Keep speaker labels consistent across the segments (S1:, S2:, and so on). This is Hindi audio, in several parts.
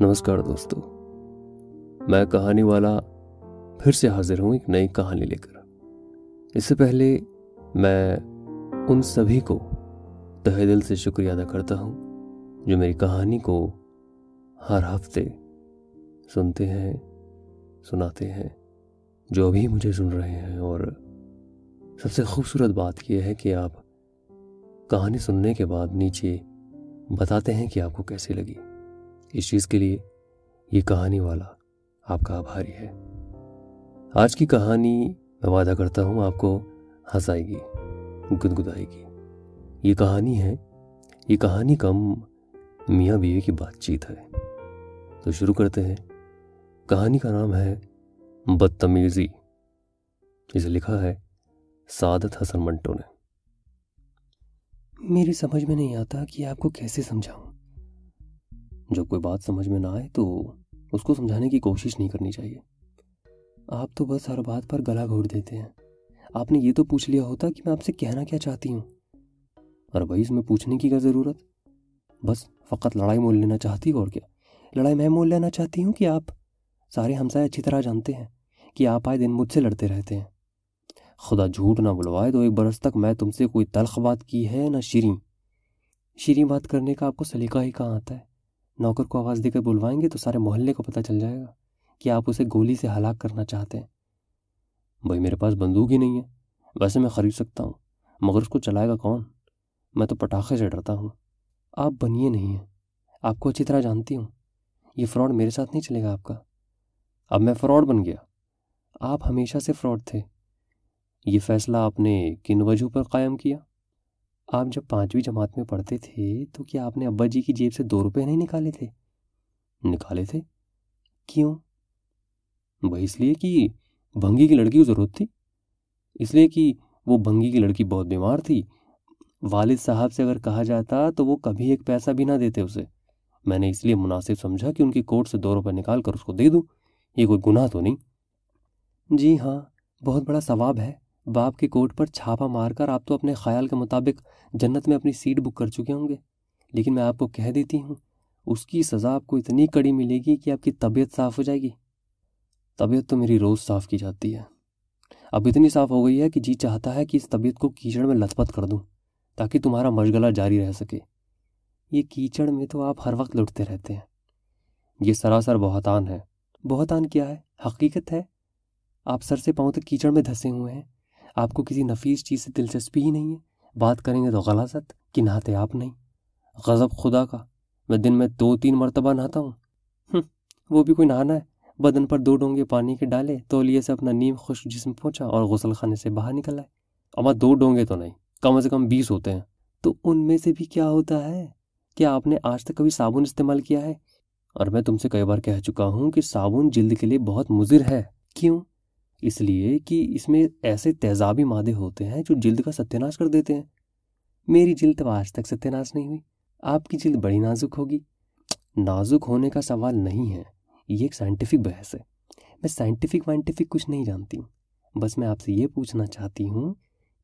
S1: नमस्कार दोस्तों। मैं कहानी वाला फिर से हाजिर हूँ एक नई कहानी लेकर। इससे पहले मैं उन सभी को तहे दिल से शुक्रिया अदा करता हूँ, जो मेरी कहानी को हर हफ़्ते सुनते हैं, सुनाते हैं, जो अभी मुझे सुन रहे हैं और सबसे खूबसूरत बात यह है कि आप कहानी सुनने के बाद नीचे बताते हैं कि आपको कैसी लगी। इस चीज़ के लिए ये कहानी वाला आपका आभारी है। आज की कहानी मैं वादा करता हूँ आपको हंसाएगी, गुदगुदाएगी। ये कहानी है, ये कहानी कम मियाँ बीवी की बातचीत है। तो शुरू करते हैं। कहानी का नाम है बदतमीज़ी। इसे लिखा है सादत हसन मंटो ने।
S2: मेरी समझ में नहीं आता कि आपको कैसे समझाऊं।
S1: जब कोई बात समझ में ना आए तो उसको समझाने की कोशिश नहीं करनी चाहिए।
S2: आप तो बस हर बात पर गला घोट देते हैं। आपने ये तो पूछ लिया होता कि मैं आपसे कहना क्या चाहती हूँ।
S1: और भाई इसमें पूछने की क्या ज़रूरत? बस फ़कत लड़ाई मोल लेना चाहती हो और क्या?
S2: लड़ाई मैं मोल लेना चाहती हूँ कि आप सारे हमसाए अच्छी तरह जानते हैं कि आप आए दिन मुझसे लड़ते रहते हैं।
S1: खुदा झूठ ना बुलवाए तो एक बरस तक मैं तुमसे कोई तलख बात की है ना शीरी।
S2: शीरी बात करने का आपको सलीका ही कहाँ आता है? नौकर को आवाज़ देकर बुलवाएँगे तो सारे मोहल्ले को पता चल जाएगा कि आप उसे गोली से हलाक करना चाहते हैं।
S1: भाई, मेरे पास बंदूक ही नहीं है। वैसे मैं ख़रीद सकता हूँ, मगर उसको चलाएगा कौन? मैं तो पटाखे से डरता हूँ।
S2: आप बनिए नहीं हैं। आपको अच्छी तरह जानती हूँ। ये फ्रॉड मेरे साथ नहीं चलेगा आपका।
S1: अब मैं फ़्रॉड बन गया।
S2: आप हमेशा से फ्रॉड थे।
S1: ये फ़ैसला आपने किन वजह पर कायम किया?
S2: आप जब पांचवी जमात में पढ़ते थे तो क्या आपने अब्बा जी की जेब से दो रुपए नहीं निकाले थे?
S1: निकाले थे?
S2: क्यों?
S1: वही इसलिए कि भंगी की लड़की को ज़रूरत थी। इसलिए कि वो भंगी की लड़की बहुत बीमार थी। वालिद साहब से अगर कहा जाता तो वो कभी एक पैसा भी ना देते उसे। मैंने इसलिए मुनासिब समझा कि उनकी कोर्ट से दो रुपये निकाल कर उसको दे दूँ। ये कोई गुनाह तो नहीं?
S2: जी हाँ बहुत बड़ा सवाब है। बाप के कोर्ट पर छापा मारकर आप तो अपने ख्याल के मुताबिक जन्नत में अपनी सीट बुक कर चुके होंगे। लेकिन मैं आपको कह देती हूँ, उसकी सज़ा आपको इतनी कड़ी मिलेगी कि आपकी तबीयत साफ़ हो जाएगी।
S1: तबीयत तो मेरी रोज़ साफ़ की जाती है। अब इतनी साफ़ हो गई है कि जी चाहता है कि इस तबीयत को कीचड़ में लथपथ कर दूँ, ताकि तुम्हारा मशगला जारी रह सके।
S2: ये कीचड़ में तो आप हर वक्त लुटते रहते हैं।
S1: ये सरासर बहुतान है।
S2: बहुतान क्या है? हकीकत है। आप सर से पाँव तक कीचड़ में धसे हुए हैं। आपको किसी नफीस चीज़ से दिलचस्पी ही नहीं है। बात करेंगे तो गलासत कि नहाते आप नहीं।
S1: गज़ब खुदा का मैं दिन में दो तीन मरतबा नहाता हूँ।
S2: हम्म, वो भी कोई नहाना है। बदन पर दो डोंगे पानी के डाले तोलिए से अपना नीम खुश जिसम पहुँचा और गसल खाने से बाहर निकल आए।
S1: अमा दो डोंगे तो नहीं कम से कम बीस होते हैं।
S2: तो उनमें से भी क्या होता है? क्या आपने आज तक कभी साबुन इस्तेमाल किया है?
S1: और मैं तुमसे कई बार कह चुका हूँ कि साबुन जिल्द के लिए बहुत मुजिर है।
S2: क्यों?
S1: इसलिए कि इसमें ऐसे तेजाबी मादे होते हैं जो जिल्द का सत्यानाश कर देते हैं।
S2: मेरी जिल्द तो आज तक सत्यानाश नहीं हुई। आपकी जिल्द बड़ी नाजुक होगी।
S1: नाजुक होने का सवाल नहीं है। ये एक साइंटिफिक बहस है।
S2: मैं साइंटिफिक वाइंटिफिक कुछ नहीं जानती बस मैं आपसे ये पूछना चाहती हूँ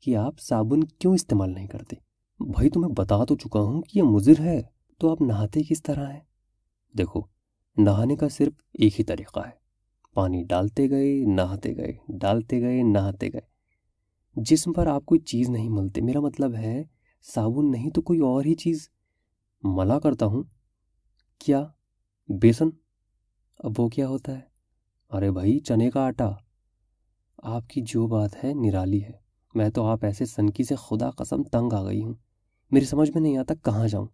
S2: कि आप साबुन क्यों इस्तेमाल नहीं करते?
S1: भाई तो मैं बता तो चुका हूँ कि यह मुजिर है।
S2: तो आप नहाते किस तरह हैं?
S1: देखो, नहाने का सिर्फ़ एक ही तरीका है। पानी डालते गए, नहाते गए, डालते गए, नहाते गए।
S2: जिसम पर आप कोई चीज़ नहीं मलते। मेरा मतलब है, साबुन नहीं तो कोई और ही चीज़।
S1: मला करता हूँ।
S2: क्या?
S1: बेसन?
S2: अब वो क्या होता है?
S1: अरे भाई, चने का आटा।
S2: आपकी जो बात है, निराली है। मैं तो आप ऐसे सनकी से खुदा कसम तंग आ गई हूँ। मेरी समझ में नहीं आता कहाँ जाऊँ।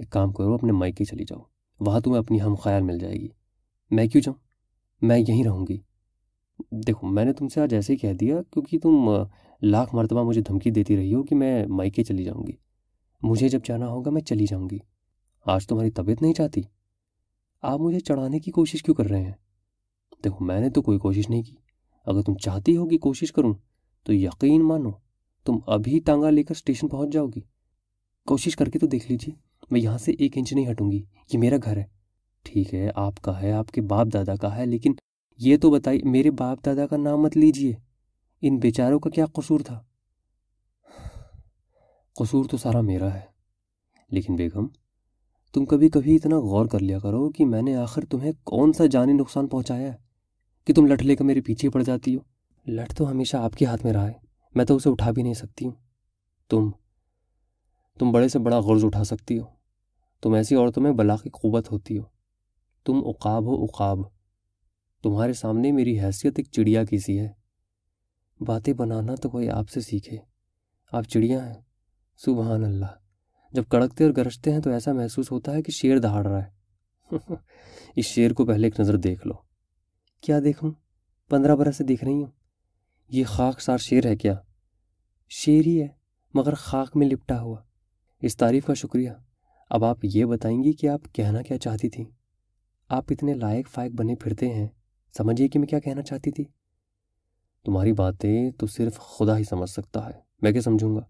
S1: एक काम करो, अपने मायके चली जाओ। वहाँ तुम्हें अपनी हम ख्याल मिल जाएगी।
S2: मैं क्यों जाऊँ?
S1: मैं यहीं रहूँगी। देखो, मैंने तुमसे आज ऐसे ही कह दिया क्योंकि तुम लाख मरतबा मुझे धमकी देती रही हो कि मैं मायके चली जाऊँगी।
S2: मुझे जब जाना होगा मैं चली जाऊँगी।
S1: आज तुम्हारी तबीयत नहीं चाहती?
S2: आप मुझे चढ़ाने की कोशिश क्यों कर रहे हैं?
S1: देखो, मैंने तो कोई कोशिश नहीं की। अगर तुम चाहती हो कि कोशिश करूँ तो यकीन मानो, तुम अभी टांगा लेकर स्टेशन पहुँच जाओगी।
S2: कोशिश करके तो देख लीजिए, मैं यहाँ से एक इंच नहीं हटूँगी। ये मेरा घर है।
S1: ठीक है, आपका है, आपके बाप दादा का है, लेकिन
S2: ये तो बताइए, मेरे बाप दादा का नाम मत लीजिए। इन बेचारों का क्या कसूर था?
S1: कसूर तो सारा मेरा है। लेकिन बेगम,
S2: तुम कभी कभी इतना गौर कर लिया करो कि मैंने आखिर तुम्हें कौन सा जानी नुकसान पहुँचाया है, कि तुम लठ लेकर मेरे पीछे पड़ जाती हो। लठ तो हमेशा आपके हाथ में रहा है, मैं तो उसे उठा भी नहीं सकती हूँ। तुम तुम बड़े से बड़ा गर्ज उठा सकती हो। तुम ऐसी औरतों में बला की क़ुवत होती हो। तुम उकाब हो उकाब। तुम्हारे सामने मेरी हैसियत एक चिड़िया की सी है। बातें बनाना तो कोई आपसे सीखे। आप चिड़िया हैं। सुबह अल्लाह जब कड़कते और गरजते हैं तो ऐसा महसूस होता है कि शेर दहाड़ रहा है। इस शेर को पहले एक नज़र देख लो। क्या देखूँ? पंद्रह बरस से देख रही हूँ। ये खाक सार शेर है क्या? शेर ही है, मगर खाक में लिपटा हुआ। इस तारीफ़ का शुक्रिया। अब आप ये बताएँगी कि आप कहना क्या चाहती थी। आप इतने लायक फायक बने फिरते हैं, समझिए कि मैं क्या कहना चाहती थी? तुम्हारी बातें तो सिर्फ़ खुदा ही समझ सकता है, मैं क्या समझूँगा?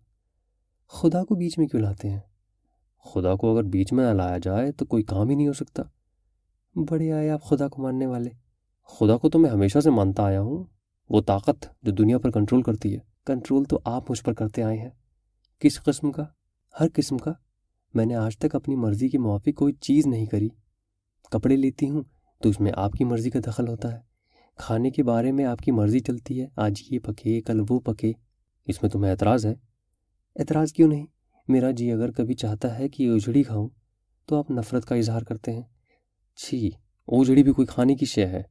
S2: खुदा को बीच में क्यों लाते हैं? खुदा को अगर बीच में ना लाया जाए तो कोई काम ही नहीं हो सकता। बड़े आए आप खुदा को मानने वाले। खुदा को तो मैं हमेशा से मानता आया हूँ, वो ताकत जो दुनिया पर कंट्रोल करती है। कंट्रोल तो आप मुझ पर करते आए हैं। किस किस्म का? हर किस्म का। मैंने आज तक अपनी मर्ज़ी के मुआफ़ी कोई चीज़ नहीं करी। कपड़े लेती हूँ तो उसमें आपकी मर्ज़ी का दखल होता है। खाने के बारे में आपकी मर्ज़ी चलती है। आज ये पके, कल वो पके। इसमें तुम्हें एतराज़ है? एतराज़ क्यों नहीं? मेरा जी अगर कभी चाहता है कि उजड़ी खाऊं तो आप नफ़रत का इजहार करते हैं। छी, ओझड़ी भी कोई खाने की शय है।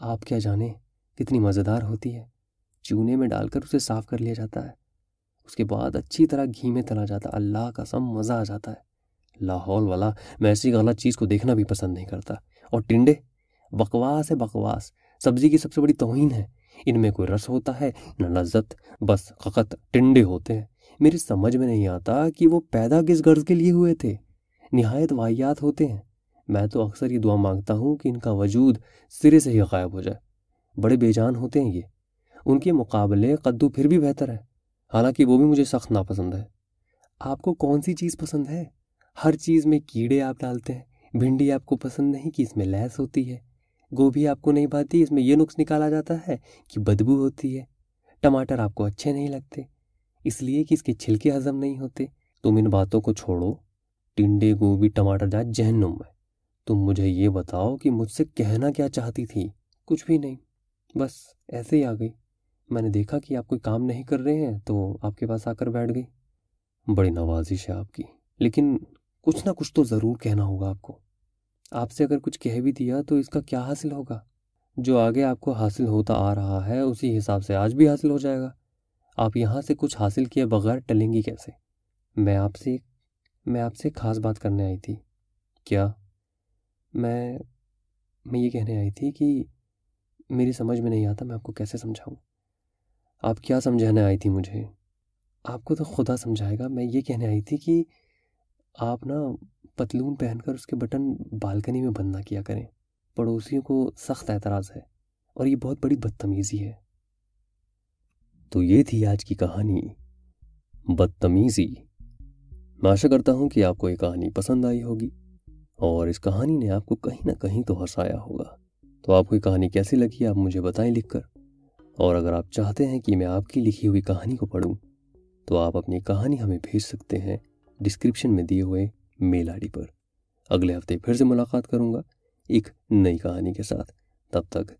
S2: आप क्या जाने, कितनी मज़ेदार होती है। चूने में डालकर उसे साफ़ कर लिया जाता है। उसके बाद अच्छी तरह घी में तला जाता अल्लाह का सम मज़ा आ जाता है। लाहौल वाला, मैं ऐसी गलत चीज़ को देखना भी पसंद नहीं करता। और टिंडे? बकवास है बकवास। सब्ज़ी की सबसे बड़ी तोहन है। इनमें कोई रस होता है, न लज्जत, बस फ़कत टिंडे होते हैं। मेरी समझ में नहीं आता कि वो पैदा किस गर्ज के लिए हुए थे। नहायत वाहियात होते हैं। मैं तो अक्सर ये दुआ माँगता हूँ कि इनका वजूद सिरे से ही गायब हो जाए। बड़े बेजान होते हैं ये। उनके मुकाबले कद्दू फिर भी बेहतर है। हालाँकि वो भी मुझे सख्त नापसंद है। आपको कौन सी चीज़ पसंद है? हर चीज़ में कीड़े आप डालते हैं, भिंडी आपको पसंद नहीं कि इसमें लैस होती है। गोभी आपको नहीं भाती, इसमें यह नुक्स निकाला जाता है कि बदबू होती है। टमाटर आपको अच्छे नहीं लगते, इसलिए कि इसके छिलके हजम नहीं होते। तुम इन बातों को छोड़ो। टिंडे, गोभी, टमाटर जा जहनुम में तुम मुझे ये बताओ कि मुझसे कहना क्या चाहती थी? कुछ भी नहीं। बस ऐसे ही आ गई। मैंने देखा कि आप कोई काम नहीं कर रहे हैं तो आपके पास आकर बैठ गई। बड़ी नवाजिश है आपकी। लेकिन कुछ ना कुछ तो ज़रूर कहना होगा आपको। आपसे अगर कुछ कह भी दिया तो इसका क्या हासिल होगा? जो आगे आपको हासिल होता आ रहा है, उसी हिसाब से आज भी हासिल हो जाएगा। आप यहाँ से कुछ हासिल किए बगैर टलेंगी कैसे? मैं आपसे मैं आपसे ख़ास बात करने आई थी। क्या? मैं मैं ये कहने आई थी कि मेरी समझ में नहीं आता मैं आपको कैसे समझाऊँ। आप क्या समझाने आई थी मुझे? आपको तो खुदा समझाएगा। मैं ये कहने आई थी कि आप ना पतलून पहनकर उसके बटन बालकनी में बंद ना किया करें। पड़ोसियों को सख्त एतराज़ है और ये बहुत बड़ी बदतमीज़ी है।
S1: तो ये थी आज की कहानी, बदतमीज़ी। मैं आशा करता हूँ कि आपको ये कहानी पसंद आई होगी और इस कहानी ने आपको कहीं ना कहीं तो हंसाया होगा। तो आपको ये कहानी कैसी लगी आप मुझे बताएँ लिखकर और अगर आप चाहते हैं कि मैं आपकी लिखी हुई कहानी को पढ़ूं तो आप अपनी कहानी हमें भेज सकते हैं डिस्क्रिप्शन में दिए हुए मेल आई पर। अगले हफ़्ते फिर से मुलाकात करूँगा एक नई कहानी के साथ। तब तक